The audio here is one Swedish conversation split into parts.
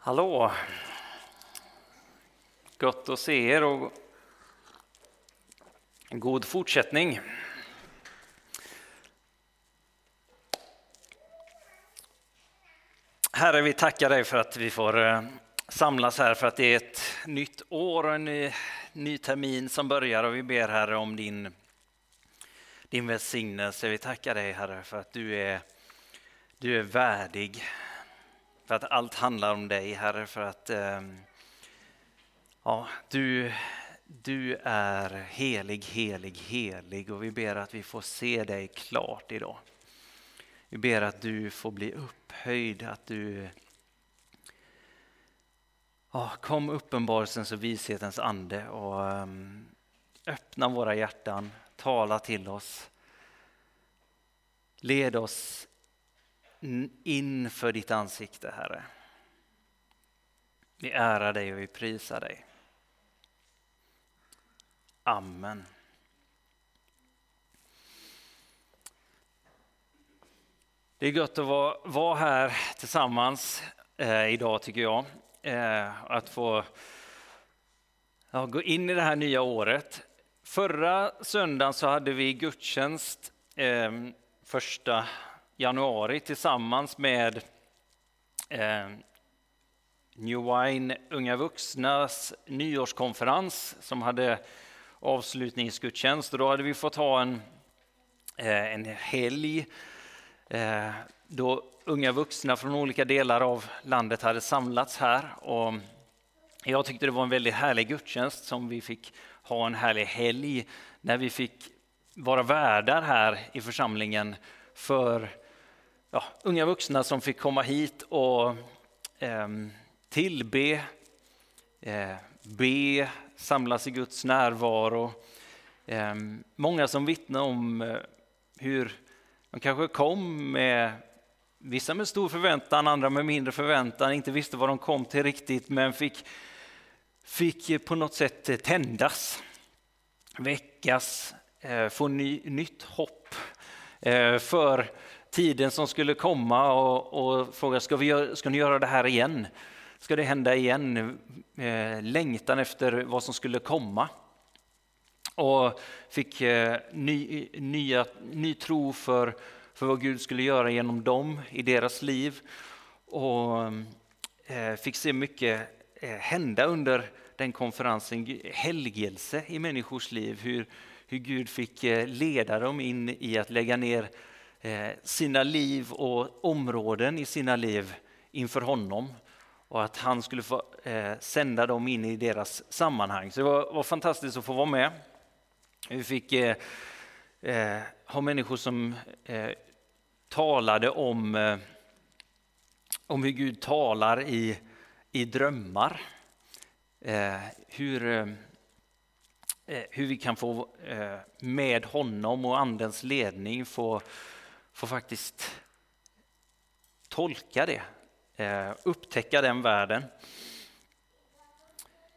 Hallå! Gott att se er och god fortsättning. Herre, vi tackar dig för att vi får eh, samlas här för att det är ett nytt år och en ny, ny termin som börjar och vi ber Herre om din, din välsignelse. Vi tackar dig Herre för att du är, du är värdig för att allt handlar om dig, Herre, för att ehm, ja, du, du är helig, helig, helig och vi ber att vi får se dig klart idag. Vi ber att du får bli upphöjd, att du ja, kom uppenbarelsens och vishetens ande och um, öppna våra hjärtan, tala till oss. Led oss inför ditt ansikte, Herre. Vi ärar dig och vi prisar dig. Amen. Det är gott att vara, vara här tillsammans eh, idag tycker jag. Eh, att få ja, gå in i det här nya året. Förra söndagen så hade vi gudstjänst eh, första januari tillsammans med eh, New Wine Unga Vuxnas nyårskonferens som hade avslutningsgudstjänst. Och då hade vi fått ha en, eh, en helg eh, då unga vuxna från olika delar av landet hade samlats här. Och jag tyckte det var en väldigt härlig gudstjänst som vi fick ha en härlig helg när vi fick vara värdar här i församlingen för ja, unga vuxna som fick komma hit och eh, tillbe, eh, be, samlas i Guds närvaro. Eh, många som vittnar om eh, hur de kanske kom med Vissa med stor förväntan, andra med mindre förväntan, inte visste vad de kom till riktigt men fick, fick på något sätt eh, tändas, väckas, eh, få ny, nytt hopp eh, för tiden som skulle komma och, och fråga, ska, vi göra, ska ni göra det här igen? Ska det hända igen? Eh, längtan efter vad som skulle komma. Och fick eh, ny, nya, ny tro för, för vad Gud skulle göra genom dem i deras liv. Och eh, fick se mycket hända under den konferensen, helgelse i människors liv. Hur, hur Gud fick leda dem in i att lägga ner Eh, sina liv och områden i sina liv inför honom och att han skulle få eh, sända dem in i deras sammanhang. Så det var, var fantastiskt att få vara med. Vi fick eh, eh, ha människor som eh, talade om, eh, om hur Gud talar i, i drömmar. hur, hur vi kan få med honom och Andens ledning få får faktiskt tolka det, eh, upptäcka den världen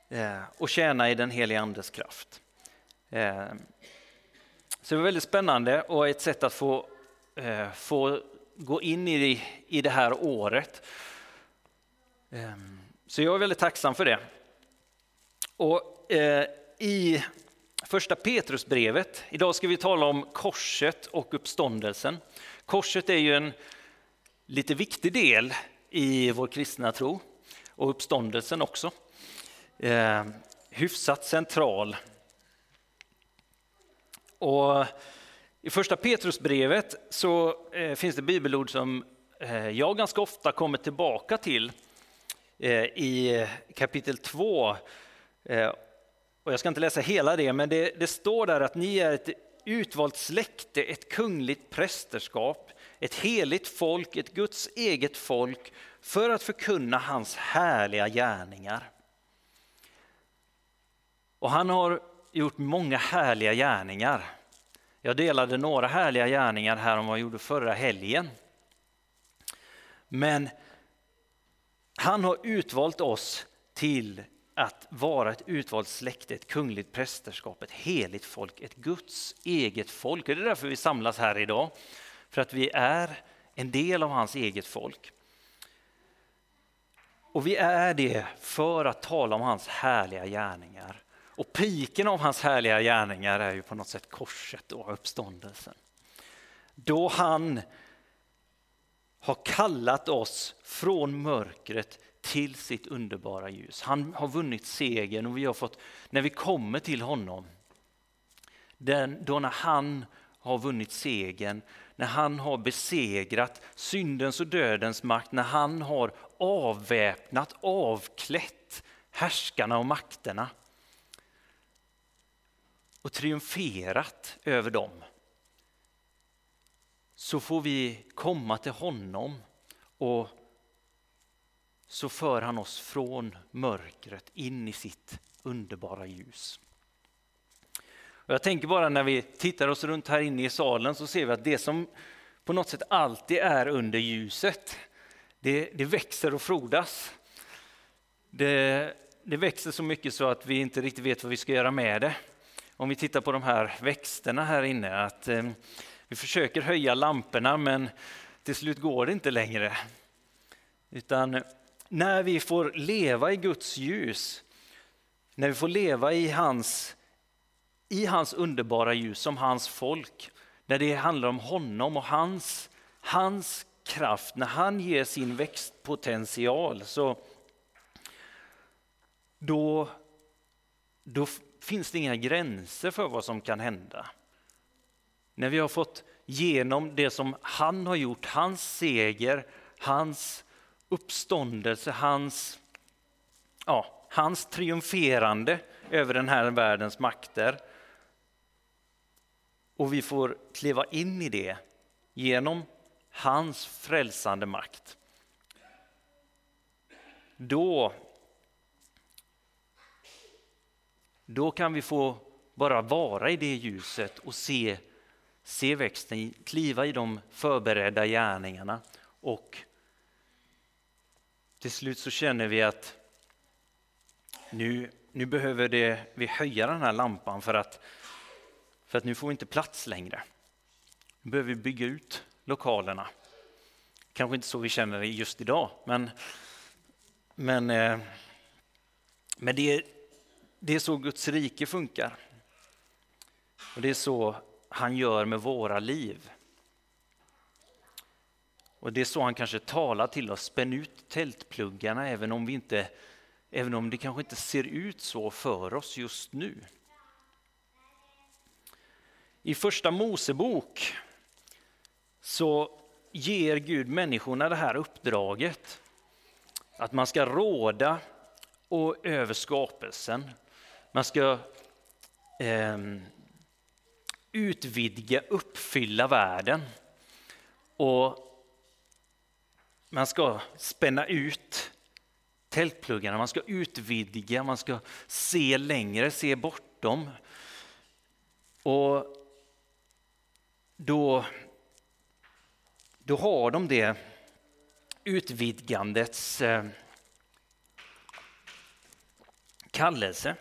eh, och tjäna i den heliga Andes kraft. Eh, så det var väldigt spännande och ett sätt att få, få gå in i, i det här året. Så jag är väldigt tacksam för det. Och i första Petrusbrevet, idag ska vi tala om korset och uppståndelsen. Korset är ju en lite viktig del i vår kristna tro och uppståndelsen också. Eh, hyfsat central. Och I första Petrusbrevet så eh, finns det bibelord som eh, jag ganska ofta kommer tillbaka till eh, i kapitel 2. Och jag ska inte läsa hela det, men det, det står där att ni är ett utvalt släkte, ett kungligt prästerskap, ett heligt folk, ett Guds eget folk för att förkunna hans härliga gärningar. Och han har gjort många härliga gärningar. Jag delade några härliga gärningar här om vad jag gjorde förra helgen. Men han har utvalt oss till att vara ett utvalt släkte, ett kungligt prästerskap, ett heligt folk, ett Guds eget folk. Det är därför vi samlas här idag, för att vi är en del av hans eget folk. Och vi är det för att tala om hans härliga gärningar. Och piken av hans härliga gärningar är ju på något sätt korset och uppståndelsen. Då han har kallat oss från mörkret till sitt underbara ljus. Han har vunnit segern och vi har fått, när vi kommer till honom, den, då när han har vunnit segern, när han har besegrat syndens och dödens makt, när han har avväpnat, avklätt härskarna och makterna och triumferat över dem så får vi komma till honom och så för han oss från mörkret in i sitt underbara ljus. Och jag tänker bara när vi tittar oss runt här inne i salen så ser vi att det som på något sätt alltid är under ljuset, det, det växer och frodas. Det, det växer så mycket så att vi inte riktigt vet vad vi ska göra med det. Om vi tittar på de här växterna här inne, att eh, vi försöker höja lamporna men till slut går det inte längre. Utan när vi får leva i Guds ljus, när vi får leva i hans, i hans underbara ljus som hans folk, när det handlar om honom och hans, hans kraft, när han ger sin växtpotential så då, då finns det inga gränser för vad som kan hända. När vi har fått genom det som han har gjort, hans seger, hans uppståndelse, hans, ja, hans triumferande över den här världens makter. Och vi får kliva in i det genom hans frälsande makt. Då, då kan vi få bara vara i det ljuset och se, se växten, kliva i de förberedda gärningarna och till slut så känner vi att nu, nu behöver det, vi höja den här lampan för att, för att nu får vi inte plats längre. Nu behöver vi bygga ut lokalerna. Kanske inte så vi känner det just idag, men, men, eh, men det, det är så Guds rike funkar. Och det är så han gör med våra liv. Och det är så han kanske talar till oss, spänn ut tältpluggarna även om, vi inte, även om det kanske inte ser ut så för oss just nu. I första Mosebok så ger Gud människorna det här uppdraget att man ska råda och över skapelsen. Man ska eh, utvidga, uppfylla världen. Och man ska spänna ut tältpluggarna, man ska utvidga, man ska se längre, se bortom. Och då, då har de det utvidgandets eh, kallelse.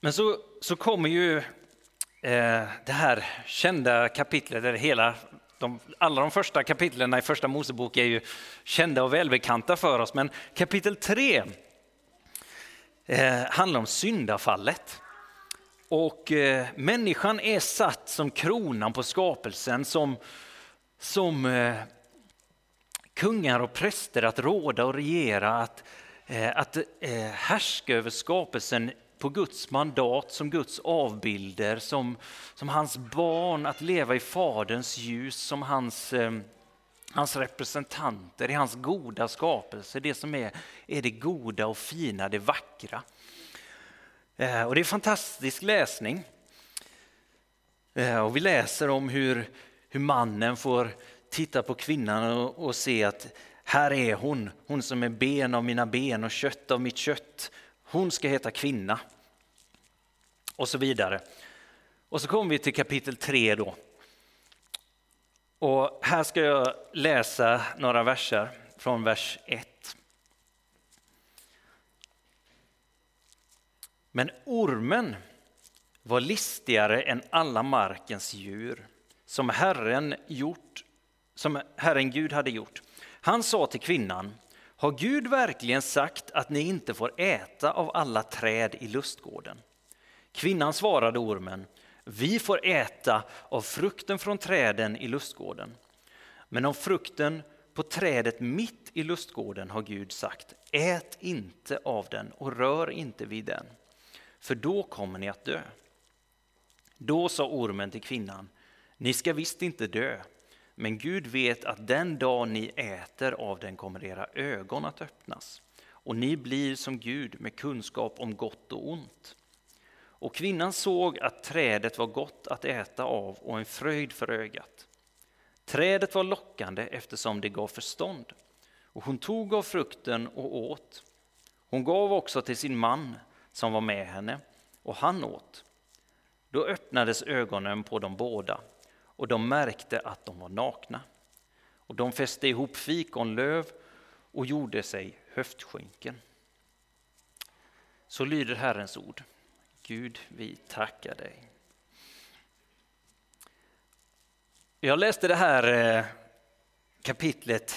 Men så, så kommer ju eh, det här kända kapitlet, eller hela de, alla de första kapitlen i första Mosebok är ju kända och välbekanta för oss, men kapitel 3 eh, handlar om syndafallet. Och eh, människan är satt som kronan på skapelsen, som, som eh, kungar och präster att råda och regera, att, eh, att eh, härska över skapelsen på Guds mandat, som Guds avbilder, som, som hans barn, att leva i Faderns ljus, som hans, eh, hans representanter i hans goda skapelse, det som är, är det goda och fina, det vackra. Eh, och det är fantastisk läsning. Eh, och vi läser om hur, hur mannen får titta på kvinnan och, och se att här är hon, hon som är ben av mina ben och kött av mitt kött. Hon ska heta kvinna. Och så vidare. Och så kommer vi till kapitel 3 då. Och här ska jag läsa några verser från vers 1. Men ormen var listigare än alla markens djur som Herren, gjort, som Herren Gud hade gjort. Han sa till kvinnan, har Gud verkligen sagt att ni inte får äta av alla träd i lustgården? Kvinnan svarade ormen, vi får äta av frukten från träden i lustgården. Men om frukten på trädet mitt i lustgården har Gud sagt, ät inte av den och rör inte vid den, för då kommer ni att dö. Då sa ormen till kvinnan, ni ska visst inte dö, men Gud vet att den dag ni äter av den kommer era ögon att öppnas och ni blir som Gud med kunskap om gott och ont. Och kvinnan såg att trädet var gott att äta av och en fröjd för ögat. Trädet var lockande eftersom det gav förstånd och hon tog av frukten och åt. Hon gav också till sin man som var med henne och han åt. Då öppnades ögonen på dem båda och de märkte att de var nakna. Och de fäste ihop fikonlöv och gjorde sig höftskynken. Så lyder Herrens ord. Gud, vi tackar dig. Jag läste det här eh, kapitlet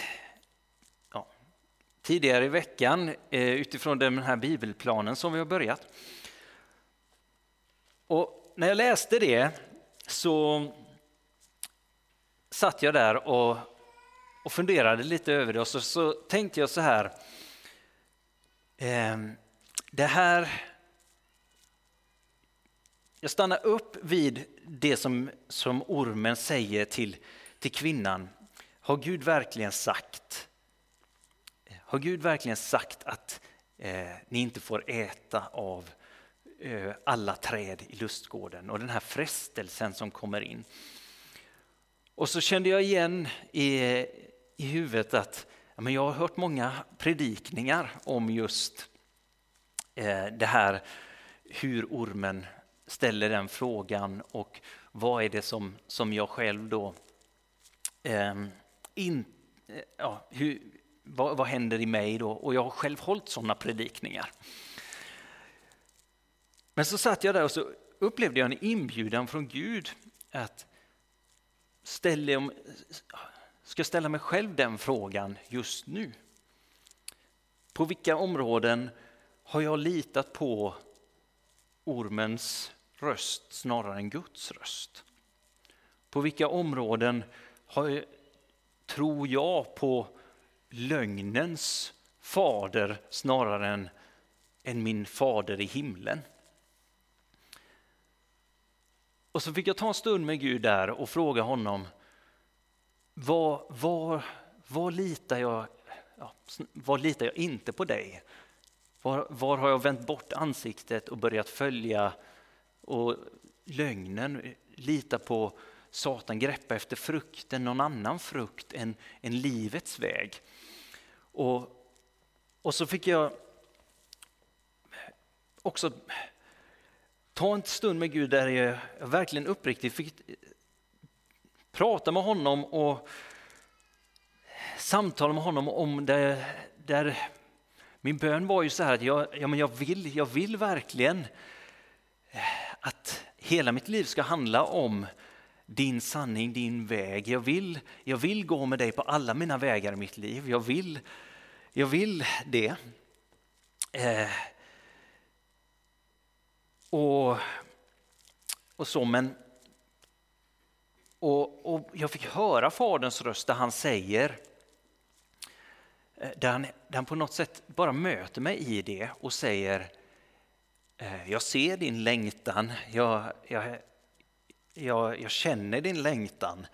ja, tidigare i veckan eh, utifrån den här bibelplanen som vi har börjat. Och när jag läste det så satt jag där och, och funderade lite över det och så, så tänkte jag så här. Eh, det här jag stannar upp vid det som, som ormen säger till, till kvinnan. Har Gud verkligen sagt? Har Gud verkligen sagt att eh, ni inte får äta av eh, alla träd i lustgården och den här frestelsen som kommer in. Och så kände jag igen i, i huvudet att men jag har hört många predikningar om just eh, det här hur ormen ställer den frågan och vad är det som, som jag själv då ehm, eh, in, ja, hur, vad, vad händer i mig då? Och jag har själv hållit sådana predikningar. Men så satt jag där och så upplevde jag en inbjudan från Gud att ställa, ska ställa mig själv den frågan just nu. På vilka områden har jag litat på ormens röst snarare än Guds röst? På vilka områden har, tror jag på lögnens fader snarare än, än min fader i himlen? Och så fick jag ta en stund med Gud där och fråga honom, vad, vad, vad, litar, jag, ja, vad litar jag inte på dig? Var, var har jag vänt bort ansiktet och börjat följa och lögnen, lita på Satan, greppa efter frukten, någon annan frukt än, än livets väg. Och, och så fick jag också ta en stund med Gud där jag verkligen uppriktigt fick prata med honom och samtala med honom om det där min bön var ju så här att jag, ja, men jag, vill, jag vill verkligen att hela mitt liv ska handla om din sanning, din väg. Jag vill, jag vill gå med dig på alla mina vägar i mitt liv. Jag vill, jag vill det. Eh, och, och så, men och, och jag fick höra Faderns röst där han säger eh, där han, där han på något sätt bara möter mig i det och säger eh, jag ser din längtan, jag, jag, jag, jag känner din längtan.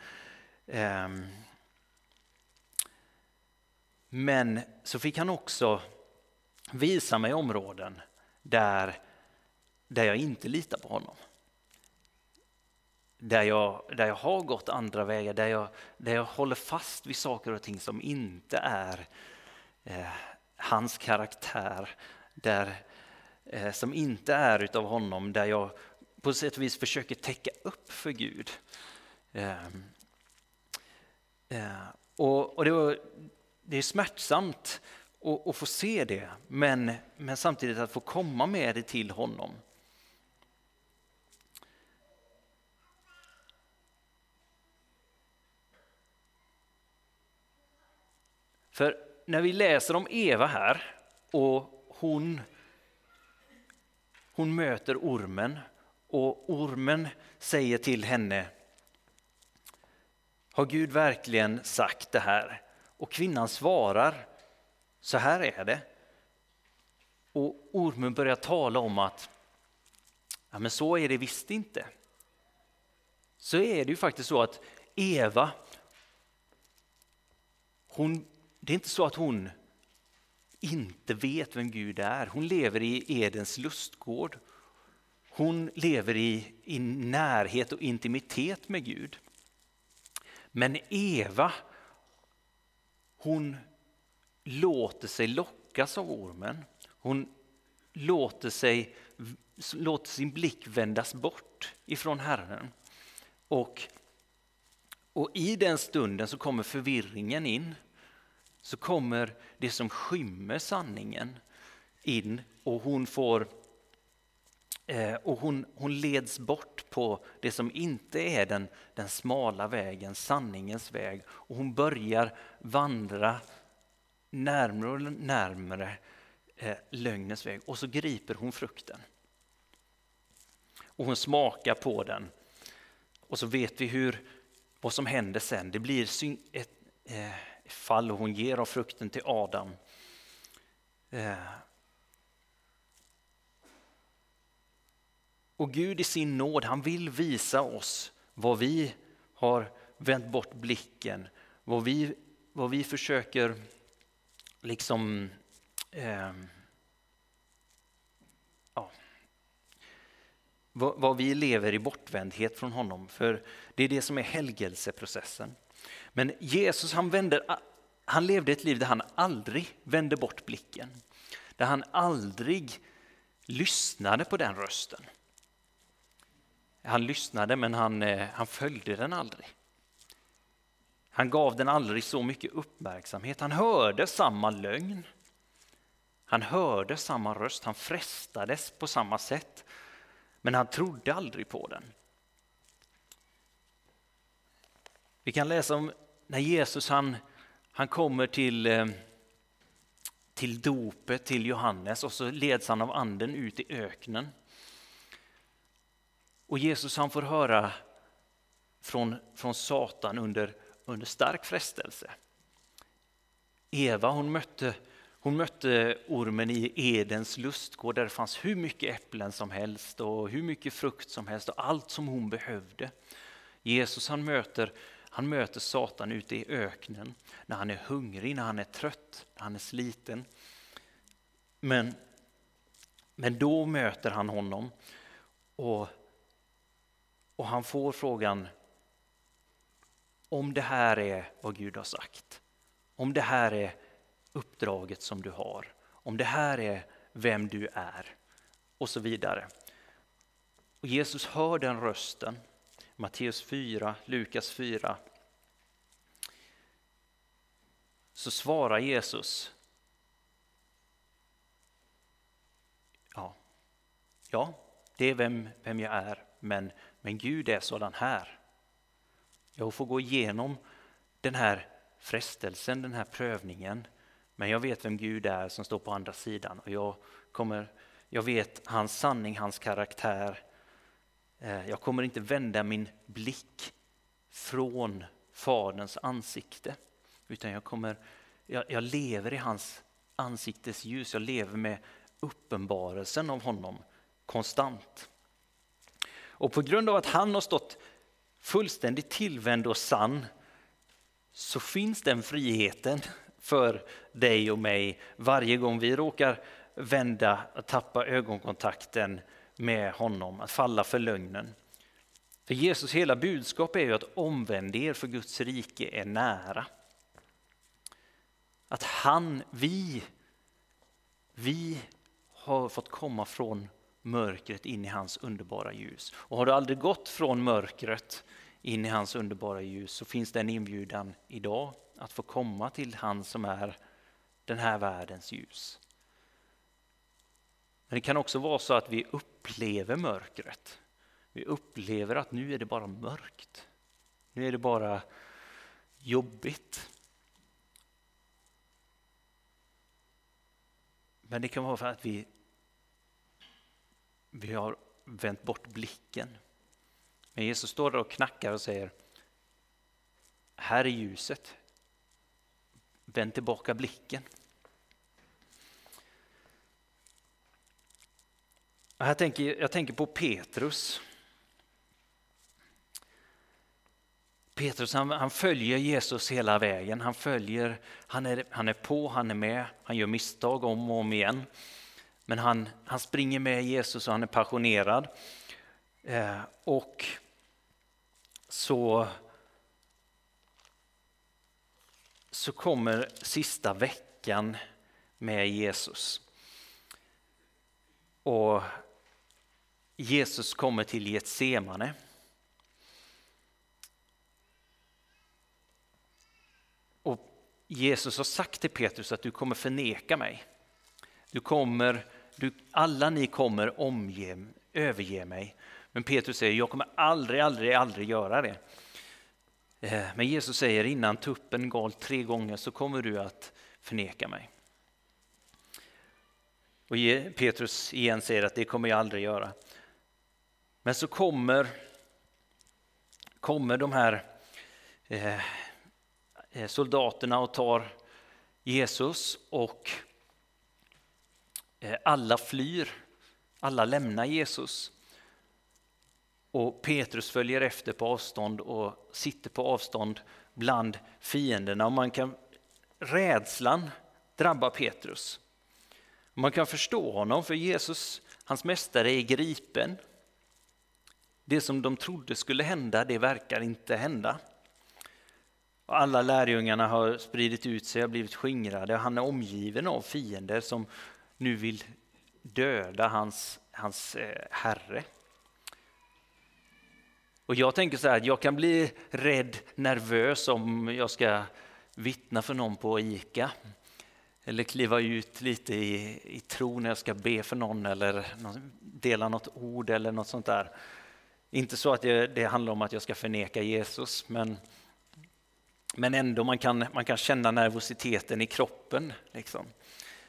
Ehm, men så fick han också visa mig områden där, där jag inte litar på honom. Där jag, där jag har gått andra vägar, där jag, där jag håller fast vid saker och ting som inte är eh, hans karaktär. Där, Eh, som inte är utav honom, där jag på sätt och vis försöker täcka upp för Gud. Ehm, eh, och, och det, var, det är smärtsamt att, att få se det, men, men samtidigt att få komma med det till honom. När vi läser om Eva här och hon, hon möter ormen och ormen säger till henne Har Gud verkligen sagt det här? Och kvinnan svarar Så här är det. Och ormen börjar tala om att ja, men så är det visst inte. Så är det ju faktiskt så att Eva, hon, det är inte så att hon inte vet vem Gud är. Hon lever i Edens lustgård. Hon lever i, i närhet och intimitet med Gud. Men Eva, hon låter sig lockas av ormen. Hon låter, sig, låter sin blick vändas bort ifrån Herren. Och, och i den stunden så kommer förvirringen in. Så kommer det som skymmer sanningen in och hon får eh, och hon, hon leds bort på det som inte är den, den smala vägen, sanningens väg. Och hon börjar vandra närmare och närmare eh, lögnens väg och så griper hon frukten. Och hon smakar på den och så vet vi hur, vad som händer sen. Det blir ett eh, fall hon ger av frukten till Adam. Eh. Och Gud i sin nåd, han vill visa oss vad vi har vänt bort blicken, vad vi, vad vi försöker liksom eh, ja, vad vi lever i bortvändhet från honom. För det är det som är helgelseprocessen. Men Jesus han, vände, han levde ett liv där han aldrig vände bort blicken. Där han aldrig lyssnade på den rösten. Han lyssnade men han, eh, han följde den aldrig. Han gav den aldrig så mycket uppmärksamhet. Han hörde samma lögn. Han hörde samma röst, han frestades på samma sätt. Men han trodde aldrig på den. Vi kan läsa om när Jesus han, han kommer till, eh, till dopet till Johannes och så leds han av anden ut i öknen. Och Jesus han får höra från, från Satan under, under stark frestelse. Eva hon mötte hon mötte ormen i Edens lustgård där det fanns hur mycket äpplen som helst och hur mycket frukt som helst och allt som hon behövde. Jesus han möter, han möter Satan ute i öknen när han är hungrig, när han är trött, när han är sliten. Men, men då möter han honom och, och han får frågan om det här är vad Gud har sagt. Om det här är uppdraget som du har, om det här är vem du är och så vidare. Och Jesus hör den rösten, Matteus 4, Lukas 4. Så svarar Jesus Ja, ja det är vem, vem jag är, men, men Gud är sådan här. Jag får gå igenom den här frestelsen, den här prövningen men jag vet vem Gud är som står på andra sidan och jag, kommer, jag vet hans sanning, hans karaktär. Eh, jag kommer inte vända min blick från Faderns ansikte utan jag, kommer, jag, jag lever i hans ansiktes ljus. Jag lever med uppenbarelsen av honom konstant. Och på grund av att han har stått fullständigt tillvänd och sann så finns den friheten för dig och mig varje gång vi råkar vända, tappa ögonkontakten med honom, att falla för lögnen. För Jesus hela budskap är ju att omvänd er för Guds rike är nära. Att han, vi, vi har fått komma från mörkret in i hans underbara ljus. Och har du aldrig gått från mörkret in i hans underbara ljus så finns det en inbjudan idag att få komma till han som är den här världens ljus. Men det kan också vara så att vi upplever mörkret. Vi upplever att nu är det bara mörkt. Nu är det bara jobbigt. Men det kan vara för att vi, vi har vänt bort blicken. Men Jesus står där och knackar och säger Här är ljuset. Vänd tillbaka blicken. Jag tänker, jag tänker på Petrus. Petrus han, han, följer Jesus hela vägen. Han, följer, han, är, han är på, han är med, han gör misstag om och om igen. Men han, han springer med Jesus och han är passionerad. Eh, och så, så kommer sista veckan med Jesus. Och Jesus kommer till Getsemane. Och Jesus har sagt till Petrus att du kommer förneka mig. Du kommer, du, alla ni kommer omge, överge mig. Men Petrus säger, jag kommer aldrig, aldrig, aldrig göra det. Eh, men Jesus säger innan tuppen gal tre gånger så kommer du att förneka mig. Och Petrus igen säger att det kommer jag aldrig göra. Men så kommer, kommer de här eh, eh, soldaterna och tar Jesus och eh, alla flyr. Alla lämnar Jesus. Och Petrus följer efter på avstånd och sitter på avstånd bland fienderna. Och man kan, rädslan drabbar Petrus. Man kan förstå honom, för Jesus, hans mästare, är gripen. Det som de trodde skulle hända, det verkar inte hända. Alla lärjungarna har spridit ut sig och blivit skingrade. Han är omgiven av fiender som nu vill döda hans, hans eh, herre. Och jag tänker så här, jag kan bli rädd, nervös om jag ska vittna för någon på ICA. Eller kliva ut lite i, i tro när jag ska be för någon eller dela något ord eller något sånt där. Inte så att det, det handlar om att jag ska förneka Jesus, men, men ändå man kan, man kan känna nervositeten i kroppen. Liksom.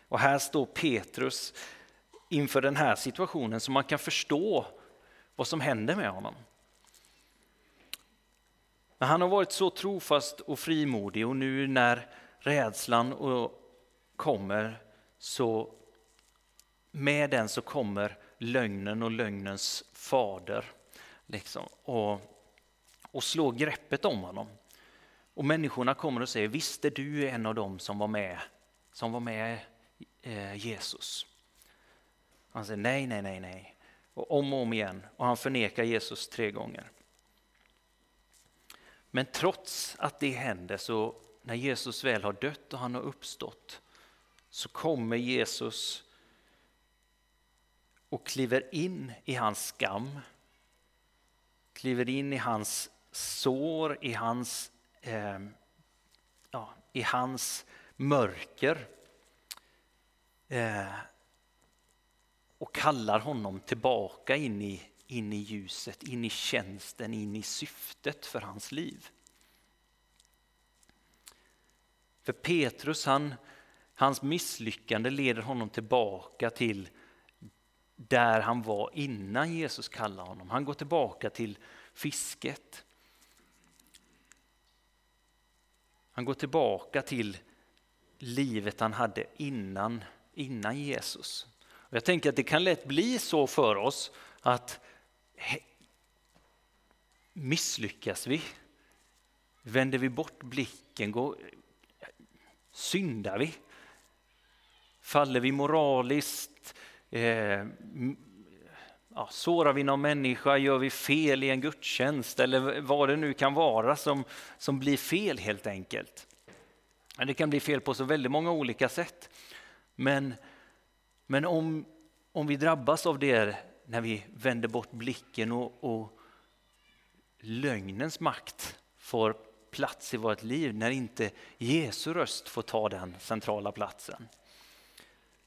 Och här står Petrus inför den här situationen så man kan förstå vad som händer med honom. Men han har varit så trofast och frimodig och nu när rädslan kommer så med den så kommer lögnen och lögnens fader liksom, och, och slår greppet om honom. Och människorna kommer och säger, visst är du en av dem som var med, som var med eh, Jesus? Han säger nej, nej, nej, nej. Och om och om igen. Och han förnekar Jesus tre gånger. Men trots att det händer så när Jesus väl har dött och han har uppstått så kommer Jesus och kliver in i hans skam kliver in i hans sår, i hans, eh, ja, i hans mörker eh, och kallar honom tillbaka in i, in i ljuset, in i tjänsten, in i syftet för hans liv. För Petrus, han, hans misslyckande leder honom tillbaka till där han var innan Jesus kallade honom. Han går tillbaka till fisket. Han går tillbaka till livet han hade innan, innan Jesus. Och jag tänker att det kan lätt bli så för oss att misslyckas vi, vänder vi bort blicken, går, syndar vi, faller vi moraliskt, eh, ja, sårar vi någon människa, gör vi fel i en gudstjänst eller vad det nu kan vara som, som blir fel helt enkelt. Det kan bli fel på så väldigt många olika sätt. Men, men om, om vi drabbas av det när vi vänder bort blicken och, och lögnens makt får plats i vårt liv, när inte Jesu röst får ta den centrala platsen,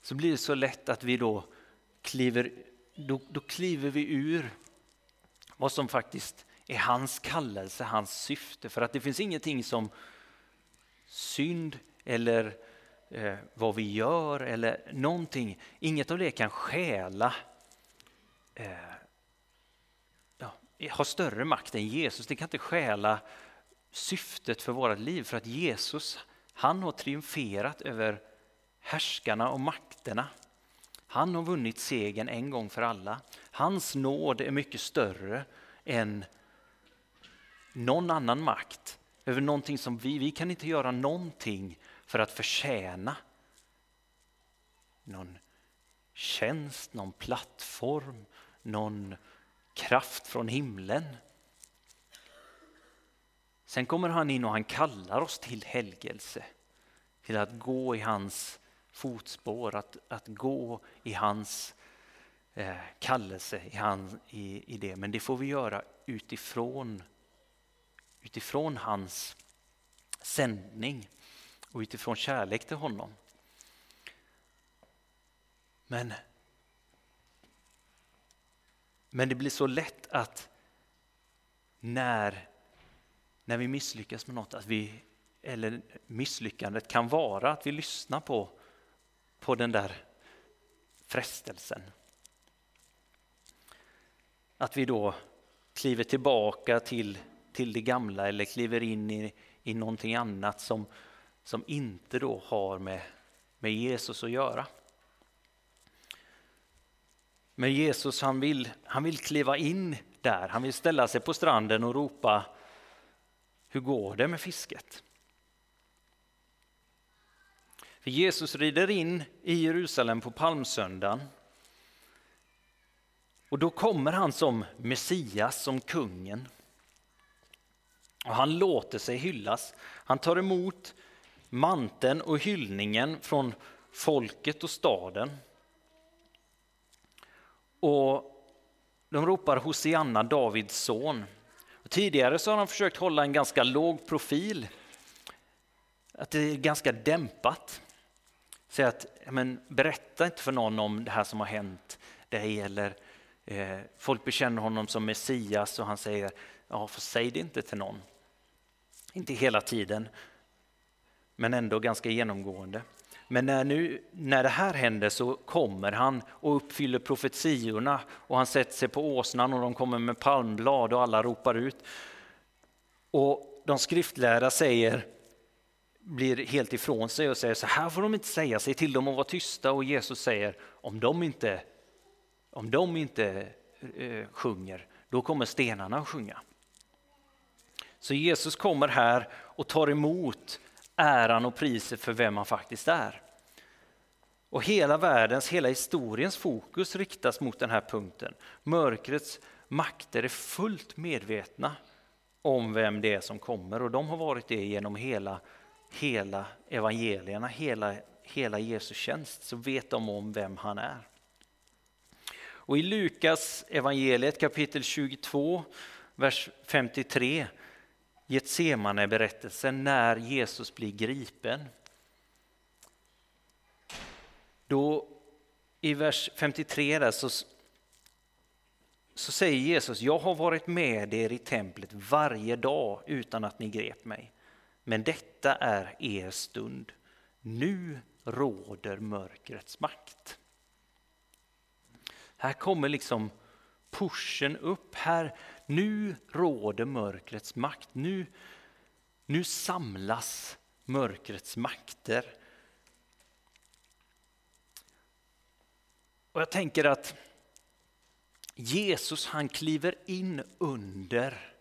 så blir det så lätt att vi då kliver, då, då kliver vi ur vad som faktiskt är hans kallelse, hans syfte. För att det finns ingenting som synd eller eh, vad vi gör eller någonting. Inget av det kan stjäla, eh, ja, ha större makt än Jesus. Det kan inte stjäla syftet för vårt liv för att Jesus, han har triumferat över härskarna och makterna. Han har vunnit segern en gång för alla. Hans nåd är mycket större än någon annan makt över någonting som vi, vi kan inte göra någonting för att förtjäna någon tjänst, någon plattform, någon kraft från himlen. Sen kommer han in och han kallar oss till helgelse, till att gå i hans fotspår, att, att gå i hans eh, kallelse i, han, i, i det. Men det får vi göra utifrån, utifrån hans sändning och utifrån kärlek till honom. Men, men det blir så lätt att när, när vi misslyckas med något, att vi, eller misslyckandet kan vara att vi lyssnar på, på den där frestelsen. Att vi då kliver tillbaka till, till det gamla eller kliver in i, i någonting annat som, som inte då har med, med Jesus att göra. Men Jesus han vill, han vill kliva in där, han vill ställa sig på stranden och ropa Hur går det med fisket? För Jesus rider in i Jerusalem på palmsöndagen. Och då kommer han som Messias, som kungen. Och han låter sig hyllas. Han tar emot manteln och hyllningen från folket och staden. Och de ropar Hosianna, Davids son. Och tidigare så har han försökt hålla en ganska låg profil. Att det är ganska dämpat. Säga att, men berätta inte för någon om det här som har hänt dig. Eller, eh, folk bekänner honom som Messias och han säger, ja, för säg det inte till någon. Inte hela tiden, men ändå ganska genomgående. Men när, nu, när det här händer så kommer han och uppfyller profetiorna och han sätter sig på åsnan och de kommer med palmblad och alla ropar ut. Och de skriftlärda säger, blir helt ifrån sig och säger så här får de inte säga, sig till dem att vara tysta och Jesus säger om de inte, om de inte eh, sjunger, då kommer stenarna att sjunga. Så Jesus kommer här och tar emot äran och priset för vem han faktiskt är. Och hela världens, hela historiens fokus riktas mot den här punkten. Mörkrets makter är fullt medvetna om vem det är som kommer och de har varit det genom hela, hela evangelierna, hela, hela Jesu tjänst, så vet de om vem han är. Och i Lukas evangeliet kapitel 22, vers 53 Getsemane berättelsen när Jesus blir gripen. Då i vers 53 där så, så säger Jesus, jag har varit med er i templet varje dag utan att ni grep mig. Men detta är er stund. Nu råder mörkrets makt. Här kommer liksom pushen upp. Här, nu råder mörkrets makt. Nu, nu samlas mörkrets makter. Och jag tänker att Jesus han kliver in under,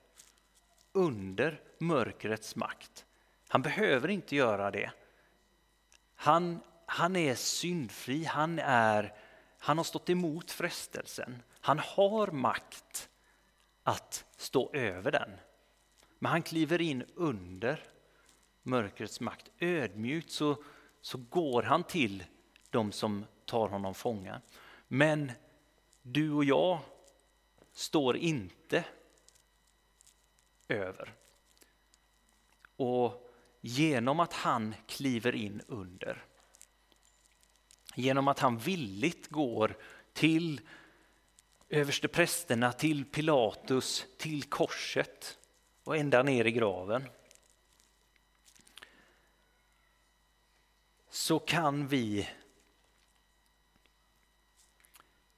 under mörkrets makt. Han behöver inte göra det. Han, han är syndfri, han, är, han har stått emot frestelsen. Han har makt att stå över den. Men han kliver in under mörkrets makt. Ödmjukt så, så går han till de som tar honom fånga. Men du och jag står inte över. Och genom att han kliver in under, genom att han villigt går till översteprästerna, till Pilatus, till korset och ända ner i graven. så kan vi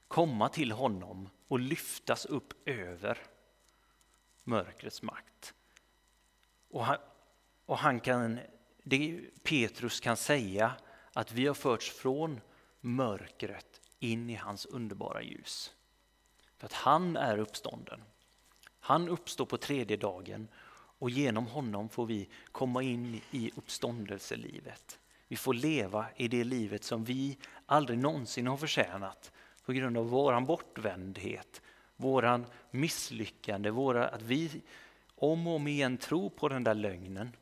komma till honom och lyftas upp över mörkrets makt. Och han, och han kan, det Petrus kan säga att vi har förts från mörkret in i hans underbara ljus. För att han är uppstånden. Han uppstår på tredje dagen och genom honom får vi komma in i uppståndelselivet. Vi får leva i det livet som vi aldrig någonsin har förtjänat på grund av vår bortvändhet, våran misslyckande, våra, att vi om och om igen tror på den där lögnen.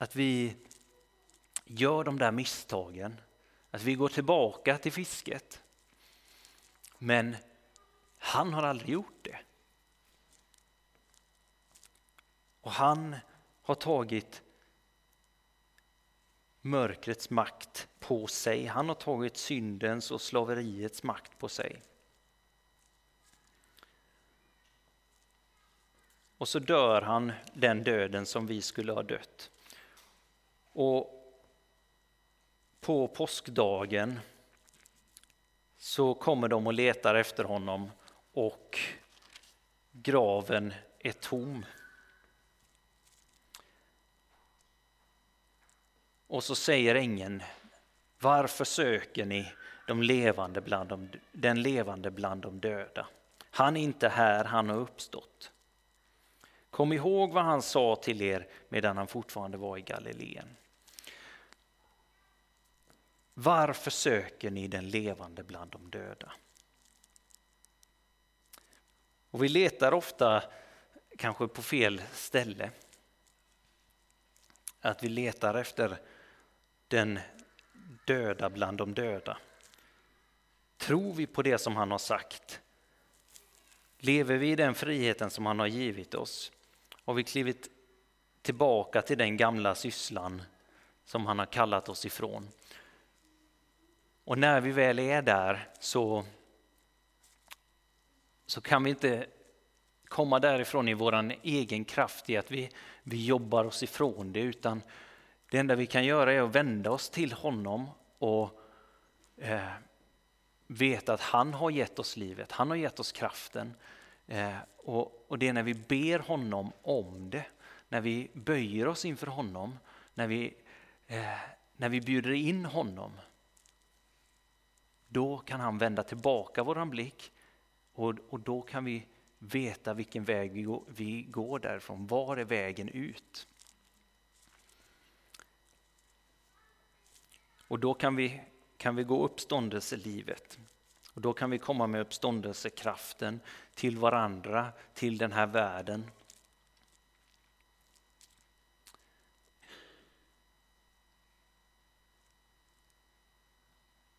Att vi gör de där misstagen, att vi går tillbaka till fisket. Men han har aldrig gjort det. Och han har tagit mörkrets makt på sig. Han har tagit syndens och slaveriets makt på sig. Och så dör han den döden som vi skulle ha dött. Och på påskdagen så kommer de och letar efter honom och graven är tom. Och så säger ängeln, varför söker ni de levande bland de, den levande bland de döda? Han är inte här, han har uppstått. Kom ihåg vad han sa till er medan han fortfarande var i Galileen. Varför söker ni den levande bland de döda? Och vi letar ofta kanske på fel ställe. Att vi letar efter den döda bland de döda. Tror vi på det som han har sagt? Lever vi i den friheten som han har givit oss? Har vi klivit tillbaka till den gamla sysslan som han har kallat oss ifrån? Och när vi väl är där så, så kan vi inte komma därifrån i vår egen kraft i att vi, vi jobbar oss ifrån det utan det enda vi kan göra är att vända oss till honom och eh, veta att han har gett oss livet, han har gett oss kraften. Eh, och, och det är när vi ber honom om det, när vi böjer oss inför honom, när vi, eh, när vi bjuder in honom. Då kan han vända tillbaka våran blick och, och då kan vi veta vilken väg vi går, vi går därifrån. Var är vägen ut? Och då kan vi, kan vi gå uppståndelselivet. Och då kan vi komma med uppståndelsekraften till varandra, till den här världen.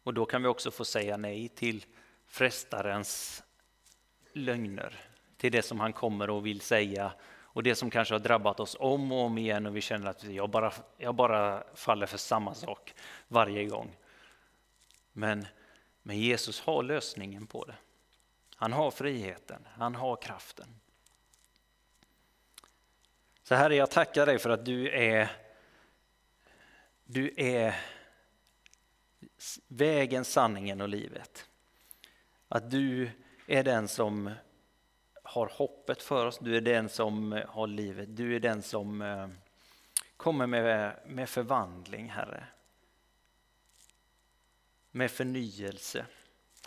Och då kan vi också få säga nej till frestarens lögner, till det som han kommer och vill säga och det som kanske har drabbat oss om och om igen och vi känner att jag bara, jag bara faller för samma sak varje gång. Men, men Jesus har lösningen på det. Han har friheten, han har kraften. Så Herre, jag tackar dig för att du är, du är vägen, sanningen och livet. Att du är den som har hoppet för oss, du är den som har livet, du är den som eh, kommer med, med förvandling, Herre. Med förnyelse.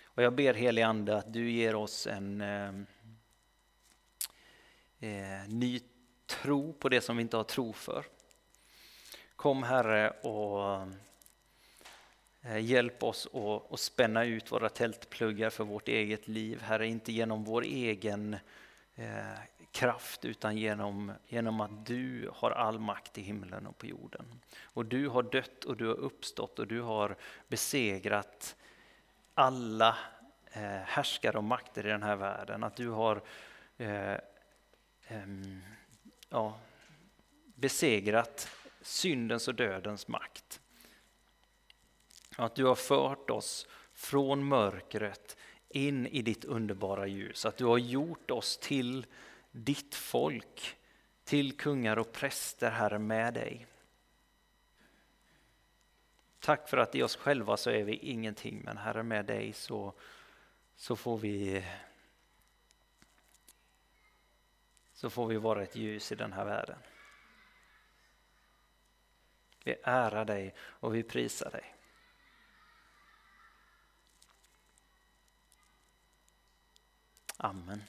Och jag ber helig Ande att du ger oss en eh, eh, ny tro på det som vi inte har tro för. Kom Herre och eh, hjälp oss att spänna ut våra tältpluggar för vårt eget liv, Herre, inte genom vår egen eh, kraft utan genom, genom att du har all makt i himlen och på jorden. Och du har dött och du har uppstått och du har besegrat alla eh, härskare och makter i den här världen. Att du har eh, eh, ja, besegrat syndens och dödens makt. Att du har fört oss från mörkret in i ditt underbara ljus. Att du har gjort oss till ditt folk, till kungar och präster, Herre, med dig. Tack för att i oss själva så är vi ingenting, men Herre med dig så, så får vi så får vi vara ett ljus i den här världen. Vi ärar dig och vi prisar dig. Amen.